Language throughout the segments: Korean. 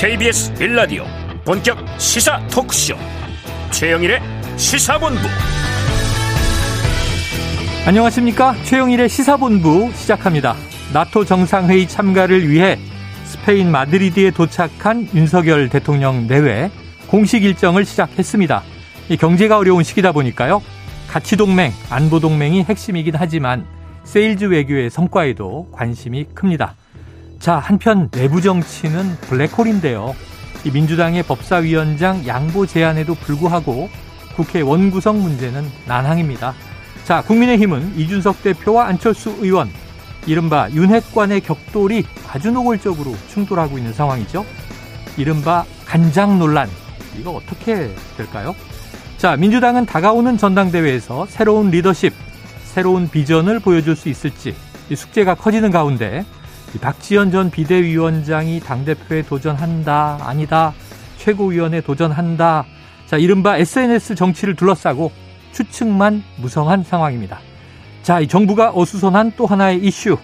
KBS 일라디오 본격 시사 토크쇼. 최영일의 시사본부. 안녕하십니까? 최영일의 시사본부 시작합니다. 나토 정상회의 참가를 위해 스페인 마드리드에 도착한 윤석열 대통령 내외 공식 일정을 시작했습니다. 경제가 어려운 시기다 보니까요. 가치동맹 안보동맹이 핵심이긴 하지만 세일즈 외교의 성과에도 관심이 큽니다 자, 한편 내부 정치는 블랙홀인데요. 이 민주당의 법사위원장 양보 제안에도 불구하고 국회 원구성 문제는 난항입니다. 자, 국민의힘은 이준석 대표와 안철수 의원, 이른바 윤핵관의 격돌이 아주 노골적으로 충돌하고 있는 상황이죠. 이른바 간장 논란. 이거 어떻게 될까요? 자, 민주당은 다가오는 전당대회에서 새로운 리더십, 새로운 비전을 보여줄 수 있을지 숙제가 커지는 가운데 박지원 전 비대위원장이 당대표에 도전한다, 아니다, 최고위원에 도전한다. 자, 이른바 SNS 정치를 둘러싸고 추측만 무성한 상황입니다. 자, 이 정부가 어수선한 또 하나의 이슈.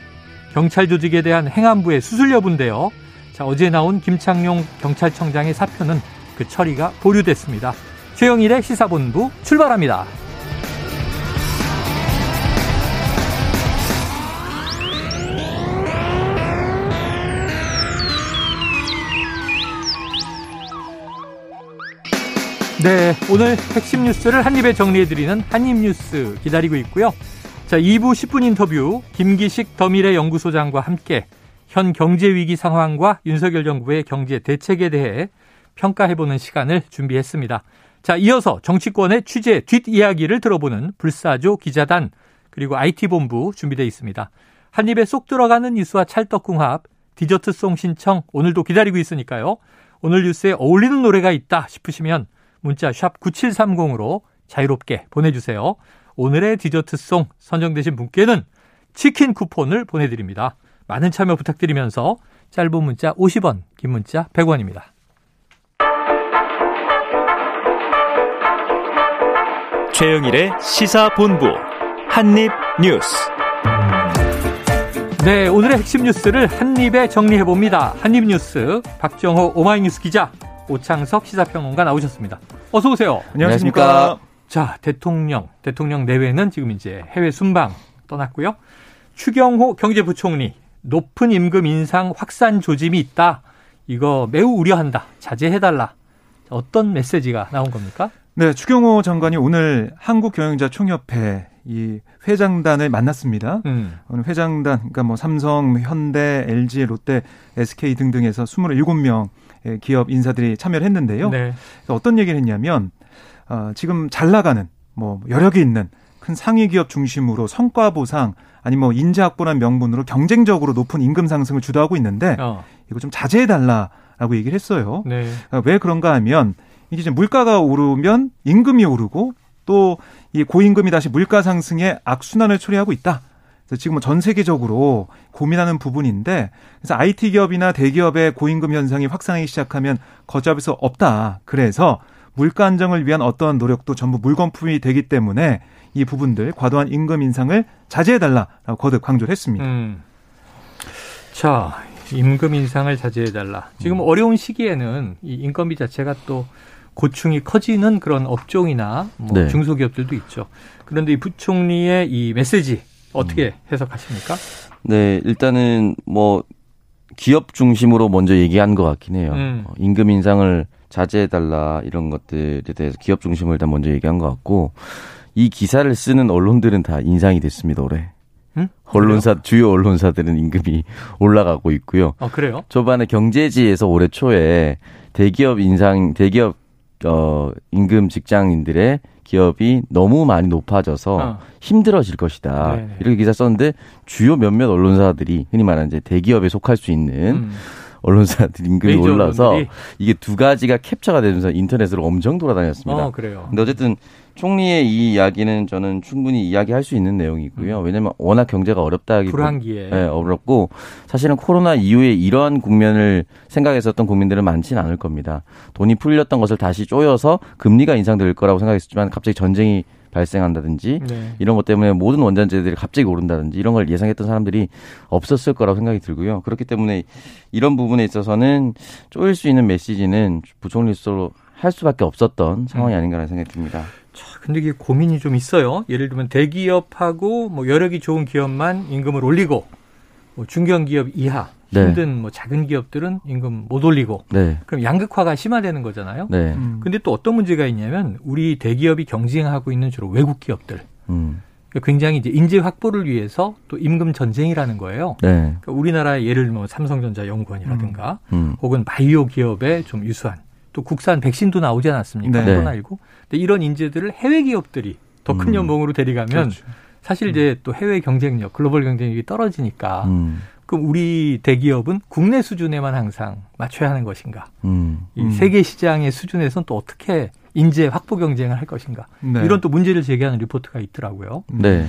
경찰 조직에 대한 행안부의 수술 여부인데요. 자, 어제 나온 김창룡 경찰청장의 사표는 그 처리가 보류됐습니다. 최영일의 시사본부 출발합니다. 네, 오늘 핵심 뉴스를 한입에 정리해드리는 한입뉴스 기다리고 있고요. 자, 2부 10분 인터뷰 김기식 더미래 연구소장과 함께 현 경제 위기 상황과 윤석열 정부의 경제 대책에 대해 평가해보는 시간을 준비했습니다. 자, 이어서 정치권의 취재 뒷이야기를 들어보는 불사조 기자단 그리고 IT본부 준비되어 있습니다. 한 입에 쏙 들어가는 뉴스와 찰떡궁합 디저트송 신청 오늘도 기다리고 있으니까요. 오늘 뉴스에 어울리는 노래가 있다 싶으시면 문자 샵 9730으로 자유롭게 보내주세요. 오늘의 디저트송 선정되신 분께는 치킨 쿠폰을 보내드립니다. 많은 참여 부탁드리면서 짧은 문자 50원, 긴 문자 100원입니다. 최영일의 시사본부 한입뉴스 네, 오늘의 핵심 뉴스를 한입에 정리해봅니다. 한입뉴스 박정호 오마이뉴스 기자 오창석 시사평론가 나오셨습니다. 어서 오세요. 안녕하십니까. 자, 대통령, 대통령 내외는 지금 이제 해외 순방 떠났고요. 추경호 경제부총리 높은 임금 인상 확산 조짐이 있다. 이거 매우 우려한다. 자제해달라. 어떤 메시지가 나온 겁니까? 네, 추경호 장관이 오늘 한국경영자총협회 이 회장단을 만났습니다. 음. 회장단, 그러니까 뭐 삼성, 현대, LG, 롯데, SK 등등에서 27명 기업 인사들이 참여를 했는데요. 네. 어떤 얘기를 했냐면 어, 지금 잘 나가는 뭐 여력이 있는 큰 상위 기업 중심으로 성과 보상 아니 뭐 인재 확보란 명분으로 경쟁적으로 높은 임금 상승을 주도하고 있는데 어. 이거 좀 자제해 달라라고 얘기를 했어요. 네. 어, 왜 그런가 하면 이게 이제 물가가 오르면 임금이 오르고 또 이 고임금이 다시 물가 상승에 악순환을 초래하고 있다. 그래서 지금 전 세계적으로 고민하는 부분인데 그래서 IT 기업이나 대기업의 고임금 현상이 확산하기 시작하면 거잡을 수 없다. 그래서 물가 안정을 위한 어떠한 노력도 전부 물건품이 되기 때문에 이 부분들 과도한 임금 인상을 자제해 달라라고 거듭 강조를 했습니다. 음. 자, 임금 인상을 자제해 달라. 지금 음. 어려운 시기에는 이 인건비 자체가 또 고충이 커지는 그런 업종이나 뭐 네. 중소기업들도 있죠. 그런데 이 부총리의 이 메시지 어떻게 음. 해석하십니까? 네, 일단은 뭐 기업 중심으로 먼저 얘기한 것 같긴 해요. 음. 어, 임금 인상을 자제해달라 이런 것들에 대해서 기업 중심을 일단 먼저 얘기한 것 같고 이 기사를 쓰는 언론들은 다 인상이 됐습니다 올해. 음? 언론사 주요 언론사들은 임금이 올라가고 있고요. 아 그래요? 초반에 경제지에서 올해 초에 대기업 인상 대기업 어 임금 직장인들의 기업이 너무 많이 높아져서 어. 힘들어질 것이다. 네네. 이렇게 기사 썼는데 주요 몇몇 언론사들이 흔히 말하는 이제 대기업에 속할 수 있는 음. 언론사들 임금이 올라서 언론들이? 이게 두 가지가 캡처가 되면서 인터넷으로 엄청 돌아다녔습니다. 어, 그래요. 근데 어쨌든 총리의 이 이야기는 저는 충분히 이야기할 수 있는 내용이고요. 음. 왜냐하면 워낙 경제가 어렵다기 불한기에 네, 어렵고 사실은 코로나 이후에 이러한 국면을 생각했었던 국민들은 많지는 않을 겁니다. 돈이 풀렸던 것을 다시 쪼여서 금리가 인상될 거라고 생각했었지만 갑자기 전쟁이 발생한다든지 네. 이런 것 때문에 모든 원자재들이 갑자기 오른다든지 이런 걸 예상했던 사람들이 없었을 거라고 생각이 들고요. 그렇기 때문에 이런 부분에 있어서는 쪼일 수 있는 메시지는 부총리 스스로 할 수밖에 없었던 상황이 음. 아닌가라는 생각이 듭니다. 자, 근데 이게 고민이 좀 있어요. 예를 들면 대기업하고 뭐 여력이 좋은 기업만 임금을 올리고 뭐 중견기업 이하 네. 힘든 네. 뭐 작은 기업들은 임금 못 올리고 네. 그럼 양극화가 심화되는 거잖아요. 네. 음. 근데 또 어떤 문제가 있냐면 우리 대기업이 경쟁하고 있는 주로 외국 기업들. 음. 그러니까 굉장히 이제 인재 확보를 위해서 또 임금 전쟁이라는 거예요. 네. 그러니까 우리나라의 예를 뭐 삼성전자 연구원이라든가 음. 음. 혹은 바이오 기업에 좀 유수한 또 국산 백신도 나오지 않았습니까? 네. 코로나19. 근데 이런 인재들을 해외 기업들이 더큰 음. 연봉으로 데려가면 그렇죠. 사실 이제 또 해외 경쟁력, 글로벌 경쟁력이 떨어지니까 음. 그럼 우리 대기업은 국내 수준에만 항상 맞춰야 하는 것인가? 음. 이 음. 세계 시장의 수준에서는 또 어떻게 인재 확보 경쟁을 할 것인가? 네. 이런 또 문제를 제기하는 리포트가 있더라고요. 네.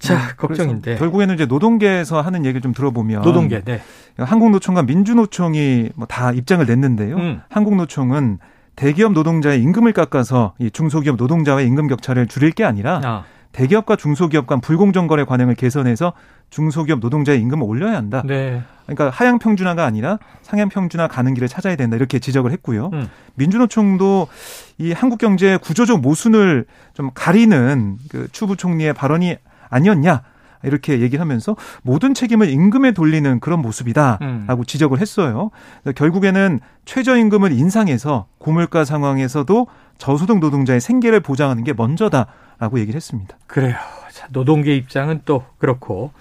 자, 음, 걱정인데. 결국에는 이제 노동계에서 하는 얘기를 좀 들어보면 노동계, 네. 한국노총과 민주노총이 뭐 다 입장을 냈는데요. 음. 한국노총은 대기업 노동자의 임금을 깎아서 이 중소기업 노동자와의 임금 격차를 줄일 게 아니라 아. 대기업과 중소기업 간 불공정 거래 관행을 개선해서 중소기업 노동자의 임금을 올려야 한다. 네. 그러니까 하향 평준화가 아니라 상향 평준화 가는 길을 찾아야 된다. 이렇게 지적을 했고요. 음. 민주노총도 이 한국 경제 구조적 모순을 좀 가리는 그 추 부 총리의 발언이 아니었냐. 이렇게 얘기를 하면서 모든 책임을 임금에 돌리는 그런 모습이다라고 음. 지적을 했어요. 결국에는 최저임금을 인상해서 고물가 상황에서도 저소득 노동자의 생계를 보장하는 게 먼저다. 라고 얘기를 했습니다. 그래요. 자, 노동계 입장은 또 그렇고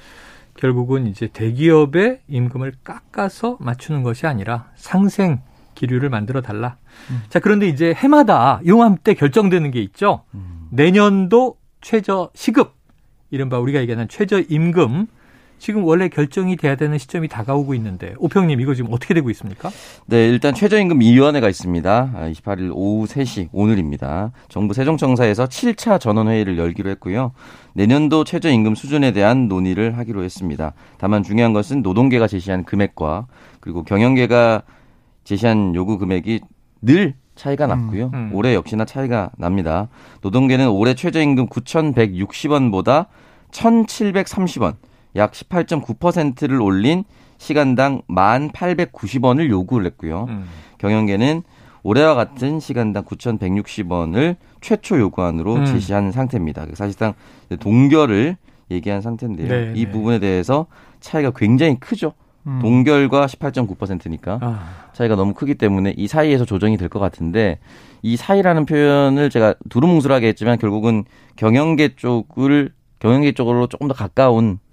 결국은 이제 대기업의 임금을 깎아서 맞추는 것이 아니라 상생 기류를 만들어 달라. 음. 자, 그런데 이제 해마다 용암때 결정되는 게 있죠. 음. 내년도 최저 시급, 이른바 우리가 얘기하는 최저 임금, 지금 원래 결정이 돼야 되는 시점이 다가오고 있는데 오평님 이거 지금 어떻게 되고 있습니까? 네, 일단 최저임금 위원회가 있습니다. 28일 아, 오후 3시 오늘입니다. 정부 세종청사에서 7차 전원회의를 열기로 했고요. 내년도 최저임금 수준에 대한 논의를 하기로 했습니다. 다만 중요한 것은 노동계가 제시한 금액과 그리고 경영계가 제시한 요구 금액이 늘 차이가 났고요. 음, 음. 올해 역시나 차이가 납니다. 노동계는 올해 최저임금 9,160원보다 1,730원, 약 18.9%를 올린 시간당 1,890원을 요구를 했고요. 음. 경영계는 올해와 같은 시간당 9,160원을 최초 요구안으로 음. 제시한 상태입니다. 사실상 동결을 얘기한 상태인데요. 네, 이 네. 부분에 대해서 차이가 굉장히 크죠. 음. 동결과 18.9%니까 아. 차이가 너무 크기 때문에 이 사이에서 조정이 될 것 같은데 이 사이라는 표현을 제가 두루뭉술하게 했지만 결국은 경영계 쪽을 경영계 쪽으로 조금 더 가까운 어,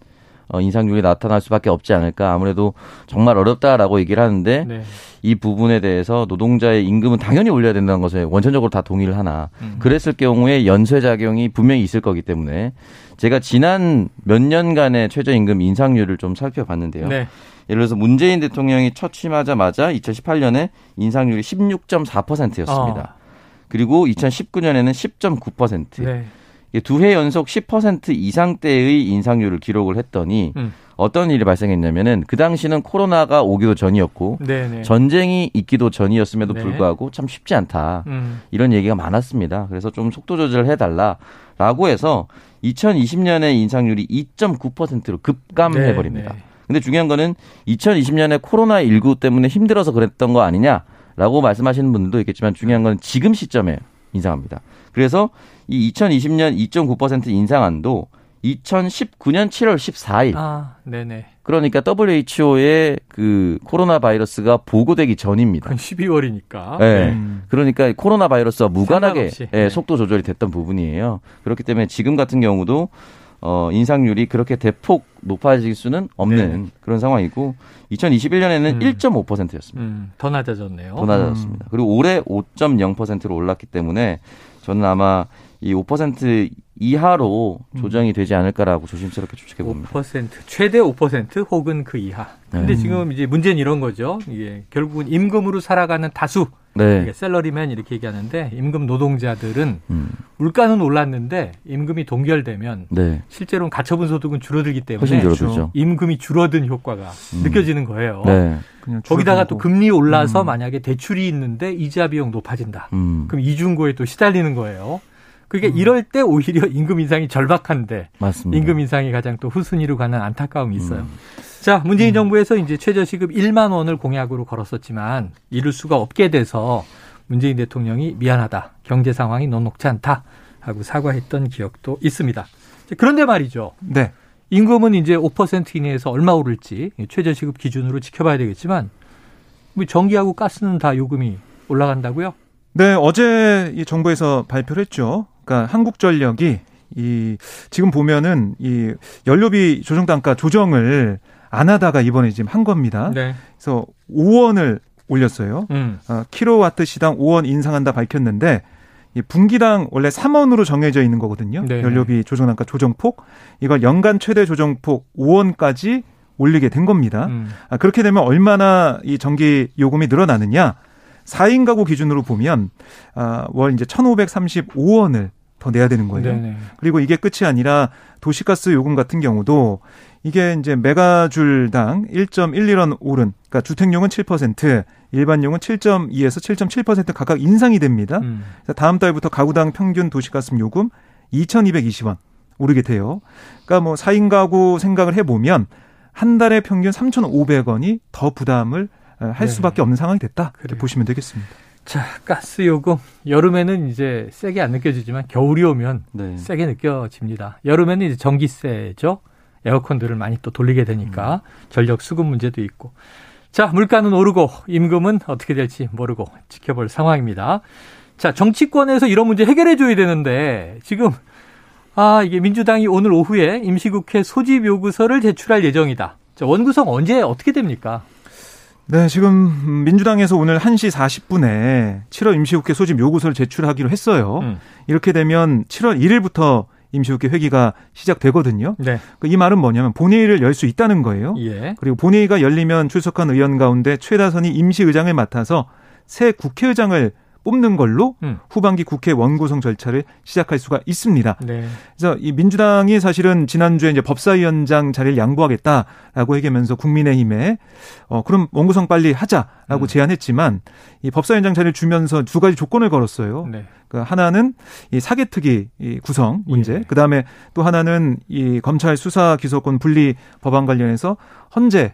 인상률이 나타날 수밖에 없지 않을까. 아무래도 정말 어렵다라고 얘기를 하는데 네. 이 부분에 대해서 노동자의 임금은 당연히 올려야 된다는 것에 원천적으로 다 동의를 하나. 음. 그랬을 경우에 연쇄 작용이 분명히 있을 거기 때문에 제가 지난 몇 년간의 최저임금 인상률을 좀 살펴봤는데요. 네. 예를 들어서 문재인 대통령이 첫 취임하자마자 2018년에 인상률이 16.4%였습니다. 어. 그리고 2019년에는 10.9%. 네. 두 해 연속 10% 이상대의 인상률을 기록을 했더니 음. 어떤 일이 발생했냐면은 그 당시는 코로나가 오기도 전이었고 네네. 네. 전쟁이 있기도 전이었음에도 네. 불구하고 참 쉽지 않다 음. 이런 얘기가 많았습니다. 그래서 좀 속도 조절을 해달라라고 해서 2020년에 인상률이 2.9%로 급감해 버립니다. 네, 네. 근데 중요한 거는 2020년에 코로나 19 때문에 힘들어서 그랬던 거 아니냐라고 말씀하시는 분들도 있겠지만 중요한 건 지금 시점에 인상합니다. 그래서 이 2020년 2.9% 인상안도 2019년 7월 14일. 아, 네네. 그러니까 WHO의 그 코로나 바이러스가 보고되기 전입니다. 그건 12월이니까. 네. 음. 그러니까 코로나 바이러스와 무관하게 네, 네. 속도 조절이 됐던 부분이에요. 그렇기 때문에 지금 같은 경우도 어, 인상률이 그렇게 대폭 높아질 수는 없는 네. 그런 상황이고 2021년에는 음. 1.5%였습니다. 음, 더 낮아졌네요. 더 낮아졌습니다. 음. 그리고 올해 5.0%로 올랐기 때문에 저는 아마 이 5% 이하로 음. 조정이 되지 않을까라고 조심스럽게 추측해 봅니다. 5% 최대 5% 혹은 그 이하. 근데 네. 지금 이제 문제는 이런 거죠. 이게 결국은 임금으로 살아가는 다수 네. 셀러리맨 이렇게 얘기하는데 임금 노동자들은 음. 물가는 올랐는데 임금이 동결되면 네. 실제로는 가처분 소득은 줄어들기 때문에 줄어들죠. 임금이 줄어든 효과가 음. 느껴지는 거예요. 네. 거기다가 또 금리 올라서 음. 만약에 대출이 있는데 이자 비용 높아진다. 음. 그럼 이중고에 또 시달리는 거예요. 그게 음. 이럴 때 오히려 임금 인상이 절박한데 맞습니다. 임금 인상이 가장 또 후순위로 가는 안타까움이 있어요. 음. 자, 문재인 음. 정부에서 이제 최저시급 1만 원을 공약으로 걸었었지만 이룰 수가 없게 돼서 문재인 대통령이 미안하다. 경제 상황이 녹록지 않다. 하고 사과했던 기억도 있습니다. 그런데 말이죠. 네. 임금은 이제 5% 이내에서 얼마 오를지 최저시급 기준으로 지켜봐야 되겠지만 뭐 전기하고 가스는 다 요금이 올라간다고요? 네, 어제 이 정부에서 발표를 했죠. 그러니까 한국전력이 이 지금 보면은 이 연료비 조정 단가 조정을 안 하다가 이번에 지금 한 겁니다. 네. 그래서 5원을 올렸어요. 음. 어, 킬로와트 시당 5원 인상한다 밝혔는데 이 분기당 원래 3원으로 정해져 있는 거거든요. 네 연료비 조정 단가 조정폭 이걸 연간 최대 조정폭 5원까지 올리게 된 겁니다. 음. 아, 그렇게 되면 얼마나 이 전기 요금이 늘어나느냐? 4인 가구 기준으로 보면 아, 월 이제 1,535원을 더 내야 되는 거예요. 네네. 그리고 이게 끝이 아니라 도시가스 요금 같은 경우도 이게 이제 메가줄당 1.11원 오른, 그러니까 주택용은 7%, 일반용은 7.2에서 7.7% 각각 인상이 됩니다. 음. 다음 달부터 가구당 평균 도시가스 요금 2,220원 오르게 돼요. 그러니까 뭐 4인 가구 생각을 해보면 한 달에 평균 3,500원이 더 부담을 할 수밖에 없는 상황이 됐다. 그렇게 보시면 되겠습니다. 자, 가스 요금 여름에는 이제 세게 안 느껴지지만 겨울이 오면 네. 세게 느껴집니다. 여름에는 이제 전기세죠. 에어컨들을 많이 또 돌리게 되니까 음. 전력 수급 문제도 있고. 자, 물가는 오르고 임금은 어떻게 될지 모르고 지켜볼 상황입니다. 자, 정치권에서 이런 문제 해결해 줘야 되는데 지금 아, 이게 민주당이 오늘 오후에 임시국회 소집 요구서를 제출할 예정이다. 자, 원구성 언제 어떻게 됩니까? 네, 지금 민주당에서 오늘 1시 40분에 7월 임시국회 소집 요구서를 제출하기로 했어요. 음. 이렇게 되면 7월 1일부터 임시국회 회기가 시작되거든요. 네. 그이 말은 뭐냐면 본회의를 열 수 있다는 거예요. 예. 그리고 본회의가 열리면 출석한 의원 가운데 최다선이 임시의장을 맡아서 새 국회의장을 뽑는 걸로 음. 후반기 국회 원구성 절차를 시작할 수가 있습니다. 네. 그래서 이 민주당이 사실은 지난주에 이제 법사위원장 자리를 양보하겠다라고 얘기하면서 국민의힘에 어 그럼 원구성 빨리 하자라고 음. 제안했지만 이 법사위원장 자리를 주면서 두 가지 조건을 걸었어요. 네. 그 하나는 이 사개특위 이 구성 문제, 예. 그 다음에 또 하나는 이 검찰 수사 기소권 분리 법안 관련해서 헌재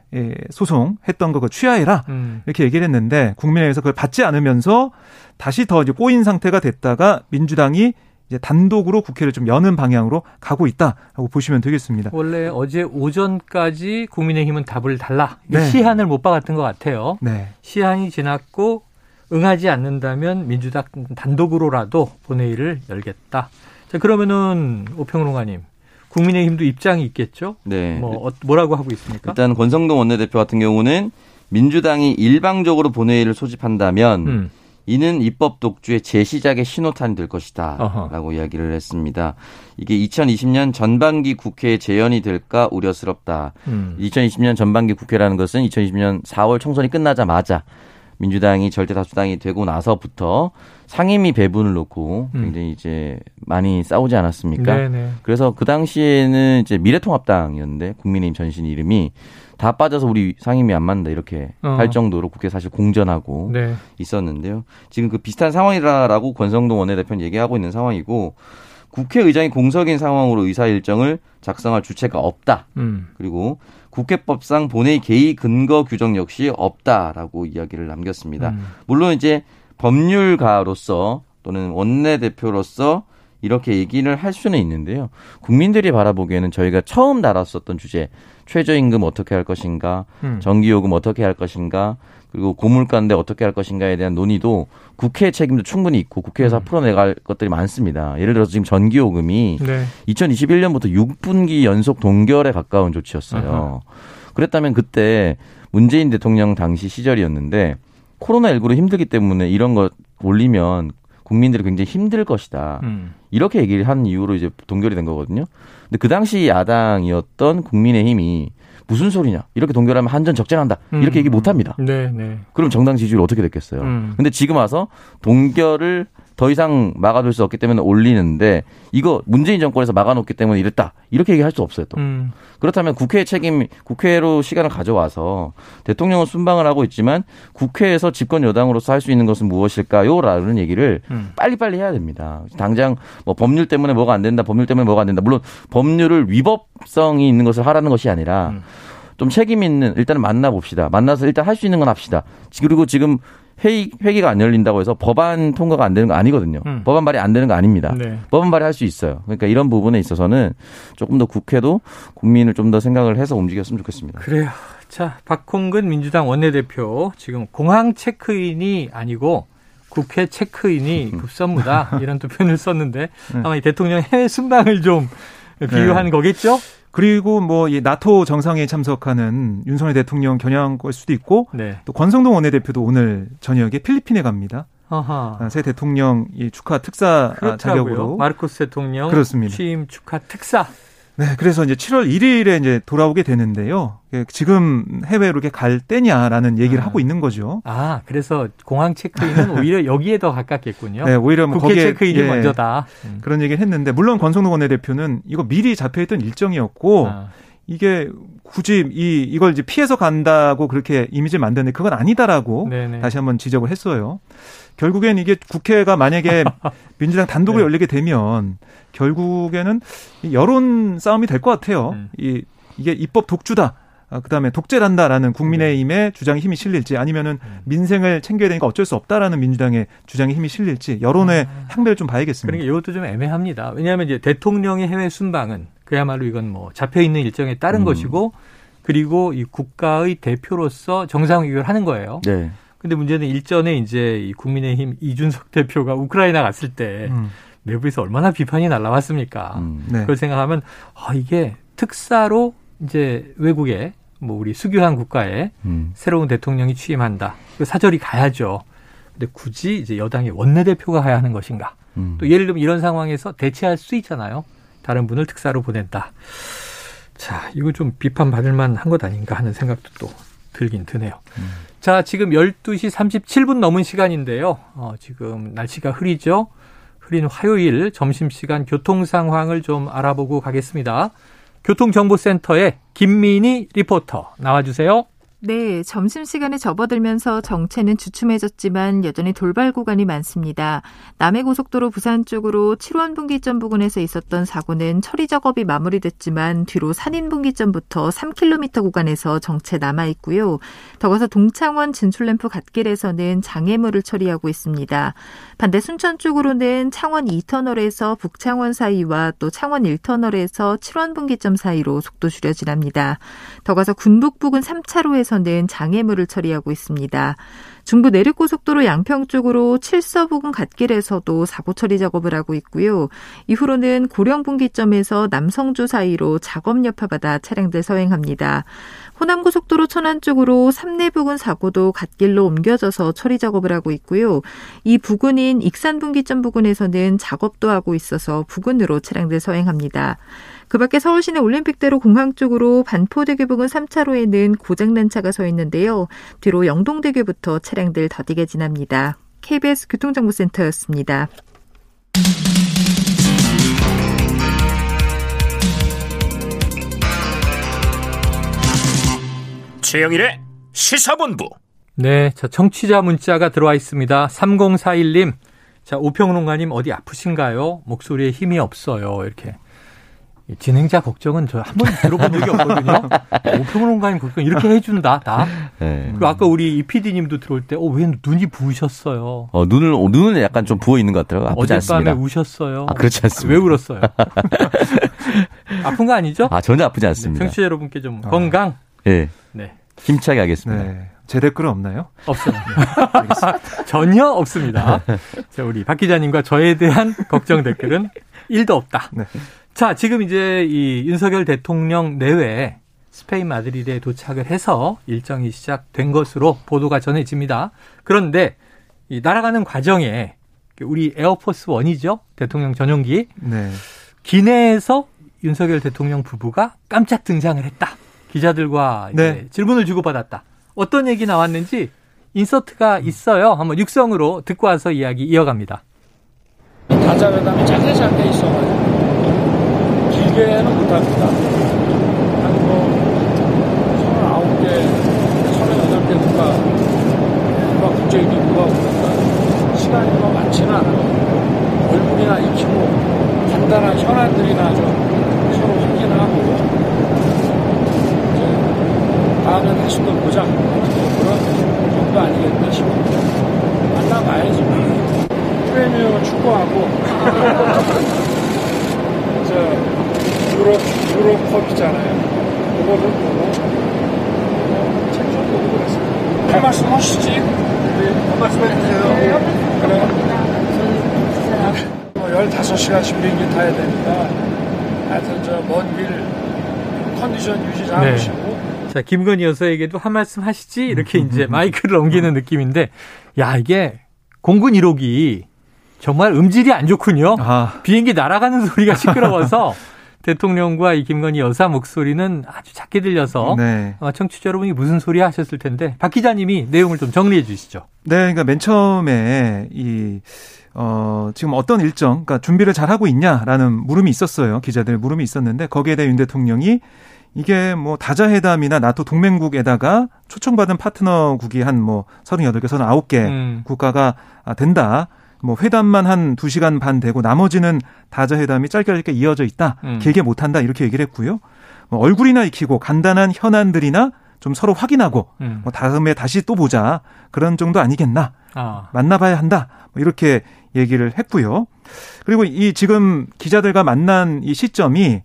소송 했던 거그 취하해라 음. 이렇게 얘기를 했는데 국민의힘에서 그걸 받지 않으면서 다시 더 이제 꼬인 상태가 됐다가 민주당이 이제 단독으로 국회를 좀 여는 방향으로 가고 있다라고 보시면 되겠습니다. 원래 어제 오전까지 국민의힘은 답을 달라 네. 시한을 못 박았던 것 같아요. 네. 시한이 지났고 응하지 않는다면 민주당 단독으로라도 본회의를 열겠다. 자 그러면은 오평론가님 국민의힘도 입장이 있겠죠? 네. 뭐 어, 뭐라고 하고 있습니까? 일단 권성동 원내대표 같은 경우는 민주당이 일방적으로 본회의를 소집한다면 음. 이는 입법 독주의 재시작의 신호탄이 될 것이다. 라고 이야기를 했습니다. 이게 2020년 전반기 국회에 재연이 될까 우려스럽다. 음. 2020년 전반기 국회라는 것은 2020년 4월 총선이 끝나자마자 민주당이 절대 다수당이 되고 나서부터 상임위 배분을 놓고 음. 굉장히 이제 많이 싸우지 않았습니까? 네네. 그래서 그 당시에는 이제 미래통합당이었는데 국민의힘 전신 이름이 다 빠져서 우리 상임위 안 맞는다 이렇게 어. 할 정도로 국회 사실 공전하고 네. 있었는데요. 지금 그 비슷한 상황이라라고 권성동 원내대표는 얘기하고 있는 상황이고 국회의장이 공석인 상황으로 의사 일정을 작성할 주체가 없다. 음. 그리고 국회법상 본회의 개의 근거 규정 역시 없다라고 이야기를 남겼습니다. 음. 물론 이제 법률가로서 또는 원내대표로서 이렇게 얘기를 할 수는 있는데요. 국민들이 바라보기에는 저희가 처음 다뤘었던 주제, 최저임금 어떻게 할 것인가, 음. 전기요금 어떻게 할 것인가, 그리고 고물가인데 어떻게 할 것인가에 대한 논의도 국회 책임도 충분히 있고 국회에서 음. 풀어내갈 것들이 많습니다. 예를 들어서 지금 전기요금이 네. 2021년부터 6분기 연속 동결에 가까운 조치였어요. 아하. 그랬다면 그때 문재인 대통령 당시 시절이었는데 코로나19로 힘들기 때문에 이런 거 올리면 국민들이 굉장히 힘들 것이다. 음. 이렇게 얘기를 한 이후로 이제 동결이 된 거거든요. 근데 그 당시 야당이었던 국민의힘이 무슨 소리냐 이렇게 동결하면 한전 적재한다 음. 이렇게 얘기 못 합니다. 네, 네. 그럼 정당 지지율 어떻게 됐겠어요? 음. 근데 지금 와서 동결을 더 이상 막아둘 수 없기 때문에 올리는데 이거 문재인 정권에서 막아놓기 때문에 이랬다 이렇게 얘기할 수 없어요 또 음. 그렇다면 국회의 책임 국회로 시간을 가져와서 대통령은 순방을 하고 있지만 국회에서 집권 여당으로서 할 수 있는 것은 무엇일까요?라는 얘기를 음. 빨리빨리 해야 됩니다. 당장 뭐 법률 때문에 뭐가 안 된다, 법률 때문에 뭐가 안 된다. 물론 법률을 위법성이 있는 것을 하라는 것이 아니라 음. 좀 책임 있는 일단은 만나 봅시다. 만나서 일단 할 수 있는 건 합시다. 그리고 지금 회의 회기가 안 열린다고 해서 법안 통과가 안 되는 거 아니거든요. 음. 법안 발의 안 되는 거 아닙니다. 네. 법안 발의할 수 있어요. 그러니까 이런 부분에 있어서는 조금 더 국회도 국민을 좀 더 생각을 해서 움직였으면 좋겠습니다. 그래요. 자, 박홍근 민주당 원내대표 지금 공항 체크인이 아니고 국회 체크인이 급선무다 이런 또 표현을 썼는데 네. 아마 이 대통령 해외 순방을 좀 비유한 네. 거겠죠? 그리고 뭐 이 나토 정상회의 참석하는 윤석열 대통령 겨냥할 수도 있고 네. 또 권성동 원내대표도 오늘 저녁에 필리핀에 갑니다. 아하. 아, 새 대통령 이 축하 특사 그렇다고요. 자격으로 마르코스 대통령 그렇습니다. 취임 축하 특사 네, 그래서 이제 7월 1일에 이제 돌아오게 되는데요. 예, 지금 해외로 이렇게 갈 때냐라는 얘기를 아. 하고 있는 거죠. 아, 그래서 공항 체크인은 오히려 여기에 더 가깝겠군요. 네, 오히려 뭐 국회 거기에, 체크인이 예, 먼저다. 음. 그런 얘기를 했는데 물론 권성동 원내대표는 이거 미리 잡혀있던 일정이었고 아. 이게 굳이 이 이걸 이제 피해서 간다고 그렇게 이미지를 만드는데 그건 아니다라고 네네. 다시 한번 지적을 했어요. 결국엔 이게 국회가 만약에 민주당 단독으로 네. 열리게 되면 결국에는 여론 싸움이 될 것 같아요. 음. 이 이게 입법 독주다. 아, 그다음에 독재란다라는 국민의힘의 네. 주장이 힘이 실릴지 아니면은 음. 민생을 챙겨야 되니까 어쩔 수 없다라는 민주당의 주장이 힘이 실릴지 여론의 아. 향배를 좀 봐야겠습니다. 그러니까 이것도 좀 애매합니다. 왜냐하면 이제 대통령의 해외 순방은 그야말로 이건 뭐 잡혀 있는 일정에 따른 음. 것이고 그리고 이 국가의 대표로서 정상회견을 하는 거예요. 네. 근데 문제는 일전에 이제 이 국민의힘 이준석 대표가 우크라이나 갔을 때 음. 내부에서 얼마나 비판이 날라왔습니까? 음. 네. 그걸 생각하면 아 이게 특사로 이제 외국에 뭐 우리 수교한 국가에 음. 새로운 대통령이 취임한다. 그 사절이 가야죠. 근데 굳이 이제 여당의 원내대표가 가야 하는 것인가? 음. 또 예를 들면 이런 상황에서 대체할 수 있잖아요. 다른 분을 특사로 보낸다. 자, 이거 좀 비판받을 만한 것 아닌가 하는 생각도 또 들긴 드네요. 음. 자, 지금 12시 37분 넘은 시간인데요. 어, 지금 날씨가 흐리죠? 흐린 화요일 점심시간 교통 상황을 좀 알아보고 가겠습니다. 교통정보센터의 김민희 리포터 나와주세요. 네, 점심시간에 접어들면서 정체는 주춤해졌지만 여전히 돌발 구간이 많습니다. 남해고속도로 부산 쪽으로 7원 분기점 부근에서 있었던 사고는 처리 작업이 마무리됐지만 뒤로 산인 분기점부터 3km 구간에서 정체 남아 있고요. 더 가서 동창원 진출램프 갓길에서는 장애물을 처리하고 있습니다. 반대 순천 쪽으로는 창원 2터널에서 북창원 사이와 또 창원 1터널에서 7원 분기점 사이로 속도 줄여 지납니다. 더 가서 군북 부근 3차로에서 부근에서는 장애물을 처리하고 있습니다. 중부 내륙고속도로 양평 쪽으로 칠서 부근 갓길에서도 사고 처리 작업을 하고 있고요. 이후로는 고령 분기점에서 남성주 사이로 작업 여파받아 차량들 서행합니다. 호남고속도로 천안 쪽으로 삼내 부근 사고도 갓길로 옮겨져서 처리 작업을 하고 있고요. 이 부근인 익산 분기점 부근에서는 작업도 하고 있어서 부근으로 차량들 서행합니다. 그 밖에 서울 시내 올림픽대로 공항 쪽으로 반포대교 부근 3차로에는 고장난 차가 서 있는데요. 뒤로 영동대교부터 차량들 더디게 지납니다. KBS 교통정보센터였습니다. 최영일의 시사본부. 네, 자, 청취자 문자가 들어와 있습니다. 3041님. 자, 오평론가님 어디 아프신가요? 목소리에 힘이 없어요. 이렇게. 진행자 걱정은 저 한번 들어본 적이 없거든요. 오평론가님 걱정 이렇게 해준다, 다. 네. 그리고 아까 우리 이 PD님도 들어올 때, 어, 왜 눈이 부으셨어요? 어, 눈을, 눈은 약간 좀 부어 있는 것 같더라고요. 아프지 어젯밤에 않습니다. 우셨어요. 아, 그렇지 않습니다. 왜 울었어요? 아픈 거 아니죠? 아, 전혀 아프지 않습니다. 청취자 여러분께 좀 어. 건강. 네. 네. 힘차게 하겠습니다. 네. 제 댓글 은 없나요? 없어요. 전혀 없습니다. 자, 우리 박 기자님과 저에 대한 걱정 댓글은 1도 없다. 네. 자, 지금 이제 이 윤석열 대통령 내외 스페인 마드리드에 도착을 해서 일정이 시작된 것으로 보도가 전해집니다. 그런데 이 날아가는 과정에 우리 에어포스 원이죠 대통령 전용기 네. 기내에서 윤석열 대통령 부부가 깜짝 등장을 했다. 기자들과 네. 질문을 주고받았다. 어떤 얘기 나왔는지 인서트가 있어요. 한번 육성으로 듣고 와서 이야기 이어갑니다. 다자회담이 짧게 짧게 있어가지고 길게는 못합니다. 한뭐 서른아홉 개, 서른여덟 개 국가, 국가 국제기구가 오니까 시간이 뭐 많지는 않아요. 얼굴이나 익히고 간단한 현안들이나 좀 서로 확인하고 이제 다음에 다시 또 보자. 그런 정도 아니겠나 싶습니다. 만나봐야지. 프리미어 축구하고 저 유럽 유럽컵이잖아요. 그거를 보고 책좀 보고 그랬어요. 한 말씀 하시지. 네, 한 말씀 해주세요. 그래. 뭐 15시간씩 비행기 타야 되니까 하여튼 저 먼 길 컨디션 유지 잘 하시고 네. 자, 김건희 여사에게도 한 말씀 하시지? 이렇게 이제 마이크를 넘기는 느낌인데, 야, 이게 공군 1호기 정말 음질이 안 좋군요. 아. 비행기 날아가는 소리가 시끄러워서 대통령과 이 김건희 여사 목소리는 아주 작게 들려서 네. 청취자 여러분이 무슨 소리 하셨을 텐데 박 기자님이 내용을 좀 정리해 주시죠. 네, 그러니까 맨 처음에 이 어, 지금 어떤 일정, 그러니까 준비를 잘 하고 있냐라는 물음이 있었어요. 기자들 물음이 있었는데 거기에 대해 윤 대통령이 이게 뭐 다자회담이나 나토 동맹국에다가 초청받은 파트너국이 한 뭐 38개, 39개 음. 국가가 된다. 뭐 회담만 한 2시간 반 되고 나머지는 다자회담이 짧게 짧게 이어져 있다. 음. 길게 못 한다. 이렇게 얘기를 했고요. 뭐 얼굴이나 익히고 간단한 현안들이나 좀 서로 확인하고 음. 뭐 다음에 다시 또 보자. 그런 정도 아니겠나. 아. 만나봐야 한다. 뭐 이렇게 얘기를 했고요. 그리고 이 지금 기자들과 만난 이 시점이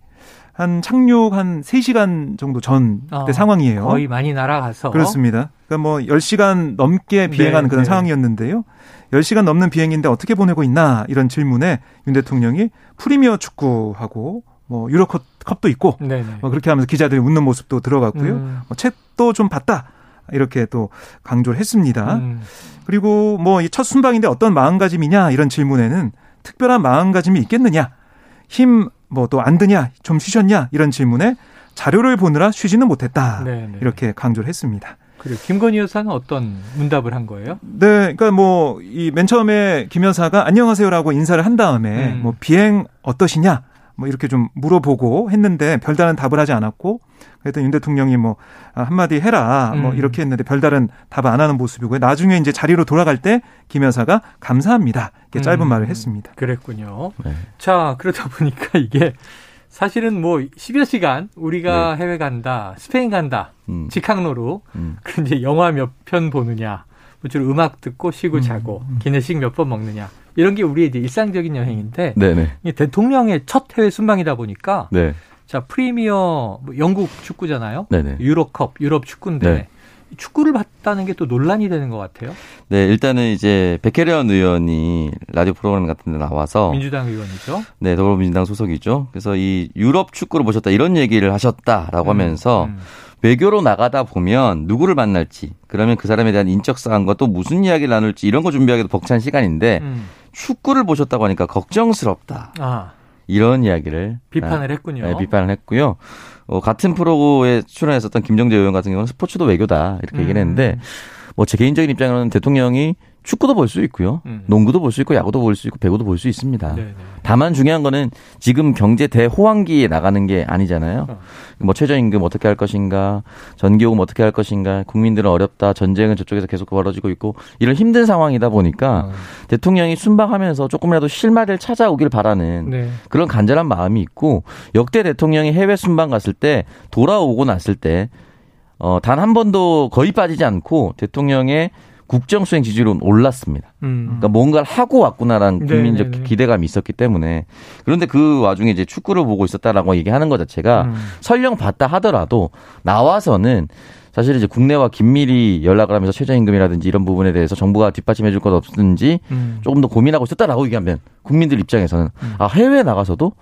한 착륙 한 3시간 정도 전 그때 어, 상황이에요. 거의 많이 날아가서. 그렇습니다. 그러니까 뭐 10시간 넘게 비행한 네, 그런 네. 상황이었는데요. 10시간 넘는 비행인데 어떻게 보내고 있나 이런 질문에 윤 대통령이 프리미어 축구하고 뭐 유로컵도 있고 네, 네. 뭐 그렇게 하면서 기자들이 웃는 모습도 들어갔고요. 음. 뭐 책도 좀 봤다. 이렇게 또 강조를 했습니다. 음. 그리고 뭐첫 순방인데 어떤 마음가짐이냐 이런 질문에는 특별한 마음가짐이 있겠느냐. 힘 뭐 또 안 드냐, 좀 쉬셨냐 이런 질문에 자료를 보느라 쉬지는 못했다. 네네. 네. 이렇게 강조를 했습니다. 그리고 김건희 여사는 어떤 문답을 한 거예요? 네, 그러니까 뭐 이 맨 처음에 김 여사가 안녕하세요라고 인사를 한 다음에 음. 뭐 비행 어떠시냐 뭐 이렇게 좀 물어보고 했는데 별다른 답을 하지 않았고 그래도 윤 대통령이 뭐 아, 한마디 해라 뭐 음. 이렇게 했는데 별다른 답을 안 하는 모습이고요. 나중에 이제 자리로 돌아갈 때 김 여사가 감사합니다. 이렇게 짧은 음. 말을 했습니다. 그랬군요. 네. 자 그러다 보니까 이게 사실은 뭐 10여 시간 우리가 네. 해외 간다, 스페인 간다, 음. 직항로로 음. 그 이제 영화 몇 편 보느냐, 뭐 주로 음악 듣고 쉬고 음. 자고 음. 기내식 몇 번 먹느냐 이런 게 우리의 이제 일상적인 여행인데 네네. 대통령의 첫 해외 순방이다 보니까 네. 자 프리미어 뭐 영국 축구잖아요. 네네. 유로컵 유럽 축구인데 네. 축구를 봤다는 게 또 논란이 되는 것 같아요. 네, 일단은 이제 백혜련 의원이 라디오 프로그램 같은 데 나와서 민주당 의원이죠. 네, 더불어민주당 소속이죠. 그래서 이 유럽 축구를 보셨다 이런 얘기를 하셨다라고 음, 하면서 음. 외교로 나가다 보면 누구를 만날지 그러면 그 사람에 대한 인적 사항과 또 무슨 이야기를 나눌지 이런 거 준비하기도 벅찬 시간인데 음. 축구를 보셨다고 하니까 걱정스럽다. 아. 이런 이야기를 비판을 했군요. 네, 비판을 했고요. 어, 같은 프로에 출연했었던 김정재 의원 같은 경우는 스포츠도 외교다 이렇게 음. 얘기를 했는데 뭐 제 개인적인 입장으로는 대통령이 축구도 볼 수 있고요. 음. 농구도 볼 수 있고 야구도 볼 수 있고 배구도 볼 수 있습니다. 네네. 네. 다만 중요한 거는 지금 경제 대호황기에 나가는 게 아니잖아요. 어. 뭐 최저임금 어떻게 할 것인가, 전기요금 어떻게 할 것인가, 국민들은 어렵다, 전쟁은 저쪽에서 계속 벌어지고 있고 이런 힘든 상황이다 보니까 어. 대통령이 순방하면서 조금이라도 실마리를 찾아오길 바라는 네. 그런 간절한 마음이 있고 역대 대통령이 해외 순방 갔을 때 돌아오고 났을 때 어, 단 한 번도 거의 빠지지 않고 대통령의 국정 수행 지지율은 올랐습니다. 음. 그러니까 뭔가를 하고 왔구나라는 네, 국민적 네네네. 기대감이 있었기 때문에 그런데 그 와중에 이제 축구를 보고 있었다라고 얘기하는 것 자체가 음. 설령 봤다 하더라도 나와서는 사실 이제 국내와 긴밀히 연락을 하면서 최저임금이라든지 이런 부분에 대해서 정부가 뒷받침해 줄 것 없든지 음. 조금 더 고민하고 있었다라고 얘기하면 국민들 입장에서는 음. 아 해외에 나가서도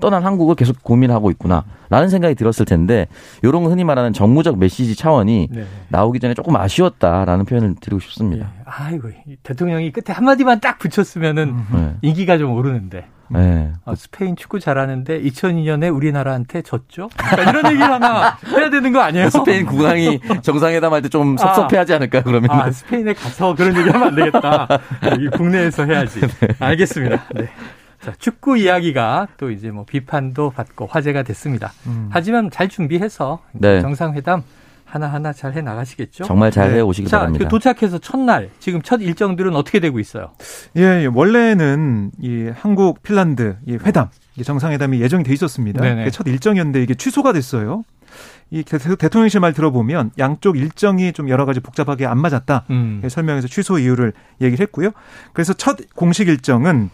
떠난 한국을 계속 고민하고 있구나라는 생각이 들었을 텐데 이런 흔히 말하는 정무적 메시지 차원이 네. 나오기 전에 조금 아쉬웠다라는 표현을 드리고 싶습니다. 네. 아이고 대통령이 끝에 한 마디만 딱 붙였으면은 음. 네. 인기가 좀 오르는데. 네. 아, 스페인 축구 잘하는데 2002년에 우리나라한테 졌죠? 그러니까 이런 얘기를 하나 해야 되는 거 아니에요? 스페인 국왕이 정상회담 할 때 좀 섭섭해하지 않을까 그러면? 아, 스페인에 가서 그런 얘기 하면 안 되겠다. 국내에서 해야지. 네. 알겠습니다. 네. 자, 축구 이야기가 또 이제 뭐 비판도 받고 화제가 됐습니다. 음. 하지만 잘 준비해서 네. 정상회담 하나하나 잘 해 나가시겠죠? 정말 잘해 네. 오시기 자, 바랍니다. 그 도착해서 첫날 지금 첫 일정들은 어떻게 되고 있어요? 예, 예 원래는 이 한국 핀란드 이 회담 정상회담이 예정이 돼 있었습니다. 첫 일정이었는데 이게 취소가 됐어요. 이 대통령실 말 들어보면 양쪽 일정이 좀 여러 가지 복잡하게 안 맞았다 음. 설명해서 취소 이유를 얘기를 했고요. 그래서 첫 공식 일정은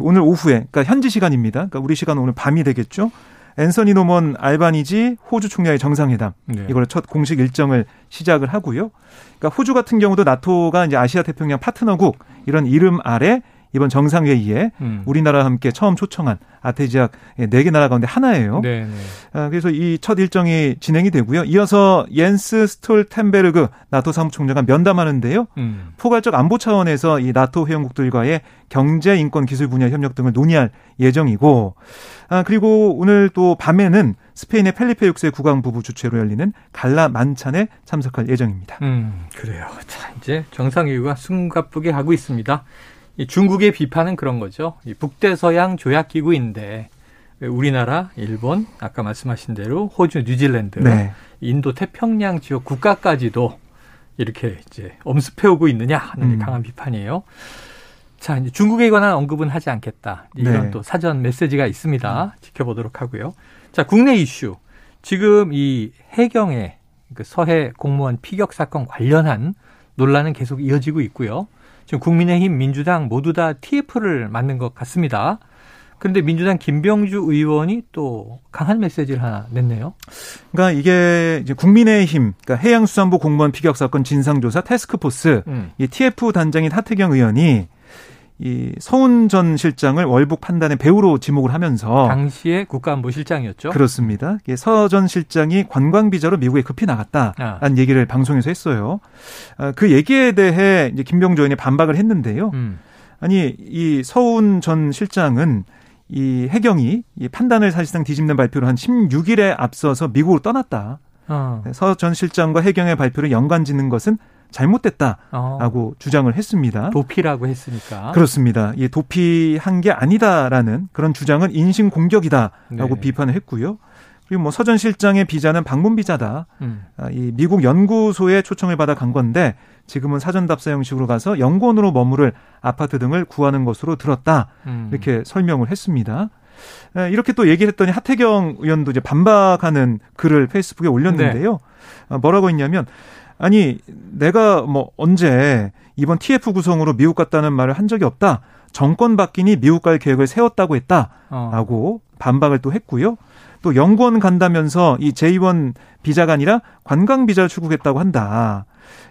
오늘 오후에 그러니까 현지 시간입니다. 그러니까 우리 시간 오늘 밤이 되겠죠. 앤서니 노먼 알바니지 호주 총리와의 정상회담 네. 이걸 첫 공식 일정을 시작을 하고요. 그러니까 호주 같은 경우도 나토가 이제 아시아 태평양 파트너국 이런 이름 아래 이번 정상회의에 음. 우리나라와 함께 처음 초청한 아태지역 4개 나라 가운데 하나예요. 네, 네. 아, 그래서 이 첫 일정이 진행이 되고요. 이어서 옌스 스톨텐베르그 나토 사무총장과 면담하는데요. 음. 포괄적 안보 차원에서 이 나토 회원국들과의 경제, 인권, 기술 분야 협력 등을 논의할 예정이고 아, 그리고 오늘 또 밤에는 스페인의 펠리페 6세 국왕 부부 주최로 열리는 갈라 만찬에 참석할 예정입니다. 음, 그래요. 자, 이제 정상회의가 숨가쁘게 하고 있습니다. 중국의 비판은 그런 거죠. 북대서양 조약기구인데 우리나라, 일본, 아까 말씀하신 대로 호주, 뉴질랜드, 네. 인도 태평양 지역 국가까지도 이렇게 이제 엄습해오고 있느냐 하는 음. 강한 비판이에요. 자, 이제 중국에 관한 언급은 하지 않겠다. 이런 네. 또 사전 메시지가 있습니다. 음. 지켜보도록 하고요. 자, 국내 이슈. 지금 이 해경의 그 서해 공무원 피격 사건 관련한 논란은 계속 이어지고 있고요. 지금 국민의힘, 민주당 모두 다 TF를 맞는 것 같습니다. 그런데 민주당 김병주 의원이 또 강한 메시지를 하나 냈네요. 그러니까 이게 이제 국민의힘, 그러니까 해양수산부 공무원 피격 사건 진상조사 테스크포스 음. 이 TF 단장인 하태경 의원이 이 서훈 전 실장을 월북 판단의 배우로 지목을 하면서 당시에 국가안보실장이었죠. 그렇습니다. 서 전 실장이 관광 비자로 미국에 급히 나갔다라는 아. 얘기를 방송에서 했어요. 아, 그 얘기에 대해 이제 김병조 의원이 반박을 했는데요. 음. 아니 이 서훈 전 실장은 이 해경이 이 판단을 사실상 뒤집는 발표를 한 16일에 앞서서 미국으로 떠났다. 어. 서전 실장과 해경의 발표를 연관 짓는 것은 잘못됐다라고 어. 주장을 했습니다. 도피라고 했으니까. 그렇습니다. 이 도피한 게 아니다라는 그런 주장은 인신 공격이다라고 네. 비판을 했고요. 그리고 뭐 서전 실장의 비자는 방문 비자다. 음. 아, 이 미국 연구소에 초청을 받아 간 건데 지금은 사전 답사 형식으로 가서 연구원으로 머무를 아파트 등을 구하는 것으로 들었다. 음. 이렇게 설명을 했습니다. 이렇게 또 얘기를 했더니 하태경 의원도 이제 반박하는 글을 페이스북에 올렸는데요. 네. 아, 뭐라고 했냐면 아니 내가 뭐 언제 이번 TF 구성으로 미국 갔다는 말을 한 적이 없다. 정권 바뀌니 미국 갈 계획을 세웠다고 했다라고 어. 반박을 또 했고요. 또 연구원 간다면서 이 제2원 비자가 아니라 관광 비자를 출국했다고 한다.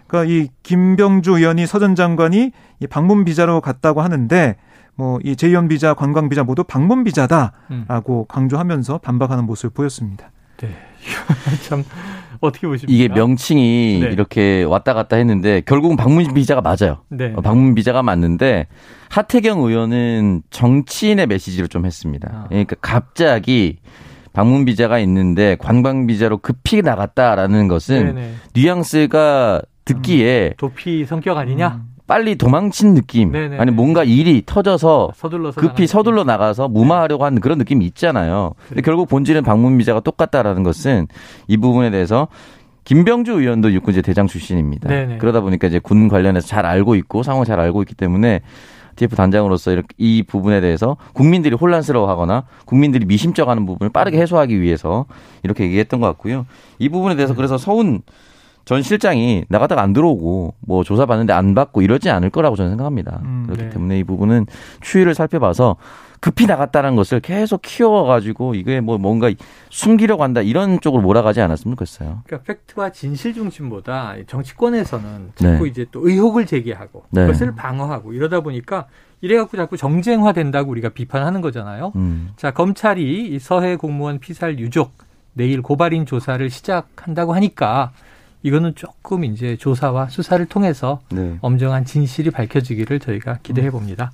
그러니까 이 김병주 의원이 서전 장관이 이 방문 비자로 갔다고 하는데 뭐이 제2원 비자, 관광 비자 모두 방문 비자다라고 음. 강조하면서 반박하는 모습을 보였습니다. 네. 참 어떻게 보십니까? 이게 명칭이 네. 이렇게 왔다 갔다 했는데 결국은 방문 비자가 맞아요. 네. 어, 방문 비자가 맞는데 하태경 의원은 정치인의 메시지를 좀 했습니다. 아. 그러니까 갑자기 방문 비자가 있는데 관광 비자로 급히 나갔다라는 것은 네네. 뉘앙스가 듣기에 음, 도피 성격 아니냐? 음. 빨리 도망친 느낌 네네. 아니 뭔가 일이 터져서 급히 서둘러 느낌. 나가서 무마하려고 하는 그런 느낌이 있잖아요. 근데 결국 본질은 방문 비자가 똑같다라는 것은 이 부분에 대해서 김병주 의원도 육군제 대장 출신입니다. 네네. 그러다 보니까 이제 군 관련해서 잘 알고 있고 상황을 잘 알고 있기 때문에 TF 단장으로서 이렇게 이 부분에 대해서 국민들이 혼란스러워하거나 국민들이 미심쩍어하는 부분을 빠르게 해소하기 위해서 이렇게 얘기했던 것 같고요. 이 부분에 대해서 그래서 서운 전 실장이 나가다가 안 들어오고 뭐 조사 받는데 안 받고 이러지 않을 거라고 저는 생각합니다. 음, 그렇기 네. 때문에 이 부분은 추이를 살펴봐서 급히 나갔다는 것을 계속 키워가지고 이게 뭐 뭔가 숨기려고 한다 이런 쪽으로 몰아가지 않았으면 좋겠어요. 그러니까 팩트와 진실 중심보다 정치권에서는 자꾸 네. 이제 또 의혹을 제기하고 네. 그것을 방어하고 이러다 보니까 이래갖고 자꾸 정쟁화 된다고 우리가 비판하는 거잖아요. 음. 자 검찰이 서해 공무원 피살 유족 내일 고발인 조사를 시작한다고 하니까 이거는 조금 이제 조사와 수사를 통해서 네. 엄정한 진실이 밝혀지기를 저희가 기대해 봅니다.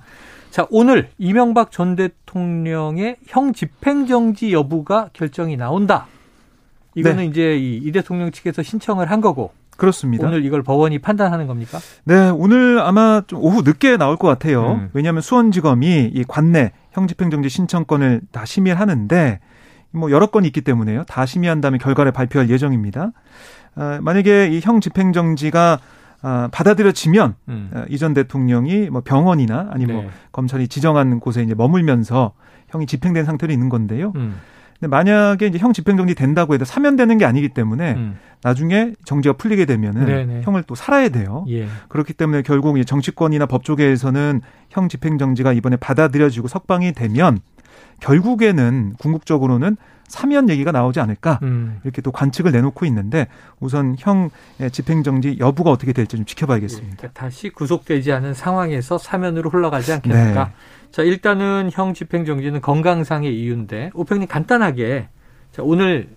자, 오늘 이명박 전 대통령의 형 집행정지 여부가 결정이 나온다. 이거는 네. 이제 이, 이 대통령 측에서 신청을 한 거고. 그렇습니다. 오늘 이걸 법원이 판단하는 겁니까? 네, 오늘 아마 좀 오후 늦게 나올 것 같아요. 음. 왜냐하면 수원지검이 이 관내 형집행정지 신청권을 다 심의하는데 뭐 여러 건이 있기 때문에요. 다 심의한 다음에 결과를 발표할 예정입니다. 아, 만약에 이 형 집행정지가 아, 받아들여지면 음. 아, 이전 대통령이 뭐 병원이나 아니면 뭐 네. 뭐 검찰이 지정한 곳에 이제 머물면서 형이 집행된 상태로 있는 건데요. 음. 근데 만약에 이제 형 집행정지 된다고 해도 사면되는 게 아니기 때문에 음. 나중에 정지가 풀리게 되면은 네네. 형을 또 살아야 돼요. 예. 그렇기 때문에 결국 이제 정치권이나 법조계에서는 형 집행정지가 이번에 받아들여지고 석방이 되면 결국에는 궁극적으로는 사면 얘기가 나오지 않을까 음. 이렇게 또 관측을 내놓고 있는데 우선 형 집행정지 여부가 어떻게 될지 좀 지켜봐야겠습니다. 그러니까 다시 구속되지 않은 상황에서 사면으로 흘러가지 않겠습니까? 네. 자 일단은 형 집행정지는 건강상의 이유인데 오평님 간단하게 자 오늘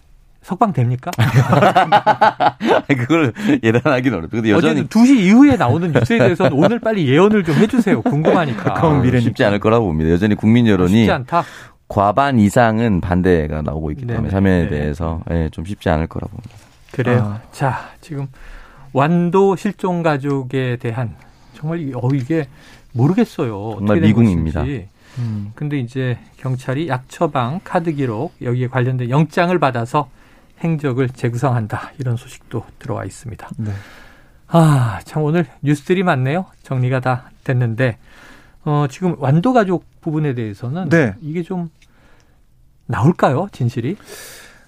석방 됩니까? 그걸 예단하기는 어렵다. 근데 여전히 2시 이후에 나오는 뉴스에 대해서는 오늘 빨리 예언을 좀 해주세요. 궁금하니까. 아, 쉽지 않을 거라고 봅니다. 여전히 국민 여론이 쉽지 않다. 과반 이상은 반대가 나오고 있기 때문에 네 대해서 네, 좀 쉽지 않을 거라고 봅니다. 그래요. 아. 자, 지금 완도 실종 가족에 대한 정말 어 이게 모르겠어요. 정말 미궁입니다. 음. 근데 이제 경찰이 약 처방 카드 기록 여기에 관련된 영장을 받아서 행적을 재구성한다 이런 소식도 들어와 있습니다. 네. 아, 참 오늘 뉴스들이 많네요. 정리가 다 됐는데 어, 지금 완도 가족 부분에 대해서는 네. 이게 좀 나올까요, 진실이?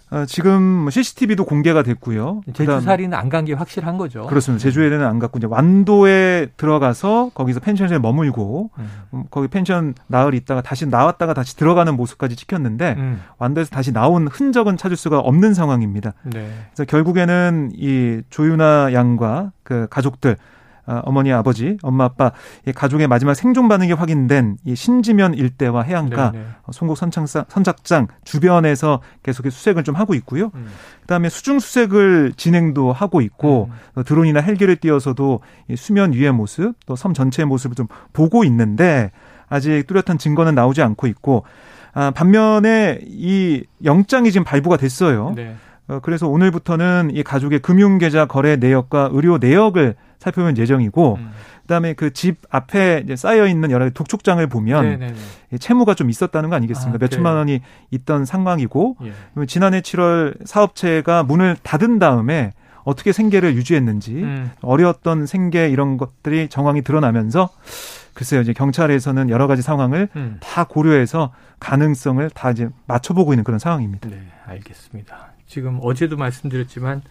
어, 지금 CCTV도 뭐 공개가 됐고요. 제주살이는 안 간 게 확실한 거죠. 그렇습니다. 제주에는 안 갔고 이제 완도에 들어가서 거기서 펜션에 머물고 음. 음. 거기 펜션 나흘 있다가 다시 나왔다가 다시 들어가는 모습까지 찍혔는데 음. 완도에서 다시 나온 흔적은 찾을 수가 없는 상황입니다. 네. 그래서 결국에는 이 조윤아 양과 그 가족들 어, 어머니, 아버지, 엄마, 아빠 가족의 마지막 생존 반응이 확인된 이 신지면 일대와 해안가 네네. 네. 어, 송곡 선착장, 선착장 주변에서 계속 수색을 좀 하고 있고요. 음. 그다음에 수중 수색을 진행도 하고 있고 음. 드론이나 헬기를 띄어서도 이 수면 위의 모습 또 섬 전체의 모습을 좀 보고 있는데 아직 뚜렷한 증거는 나오지 않고 있고 아, 반면에 이 영장이 지금 발부가 됐어요. 네. 어, 그래서 오늘부터는 이 가족의 금융계좌 거래 내역과 의료 내역을 살펴볼 예정이고 음. 그다음에 그 집 앞에 쌓여 있는 여러 독촉장을 보면 네네네. 채무가 좀 있었다는 거 아니겠습니까? 아, 몇 천만 원이 있던 상황이고 예. 지난해 7월 사업체가 문을 닫은 다음에 어떻게 생계를 유지했는지 음. 어려웠던 생계 이런 것들이 정황이 드러나면서 글쎄요 이제 경찰에서는 여러 가지 상황을 음. 다 고려해서 가능성을 다 이제 맞춰보고 있는 그런 상황입니다. 네, 알겠습니다. 지금 어제도 말씀드렸지만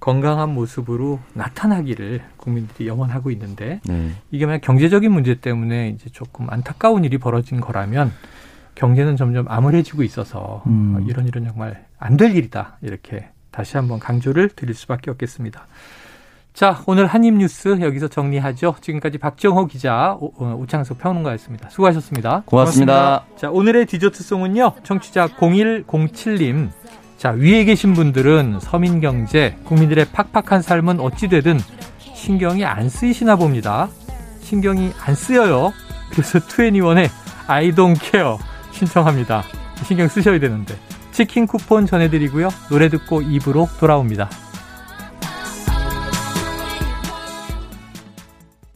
건강한 모습으로 나타나기를 국민들이 영원하고 있는데 네. 이게 만약 경제적인 문제 때문에 이제 조금 안타까운 일이 벌어진 거라면 경제는 점점 암울해지고 있어서 음. 어, 이런 일은 정말 안 될 일이다 이렇게 다시 한번 강조를 드릴 수밖에 없겠습니다. 자 오늘 한입 뉴스 여기서 정리하죠. 지금까지 박정호 기자 오, 어, 창석 평론가였습니다. 수고하셨습니다. 고맙습니다. 고맙습니다. 자 오늘의 디저트 송은요. 청취자 0107님 자, 위에 계신 분들은 서민 경제, 국민들의 팍팍한 삶은 어찌되든 신경이 안 쓰이시나 봅니다. 신경이 안 쓰여요. 그래서 2애니원의 I don't care 신청합니다. 신경 쓰셔야 되는데. 치킨 쿠폰 전해드리고요. 노래 듣고 입으로 돌아옵니다.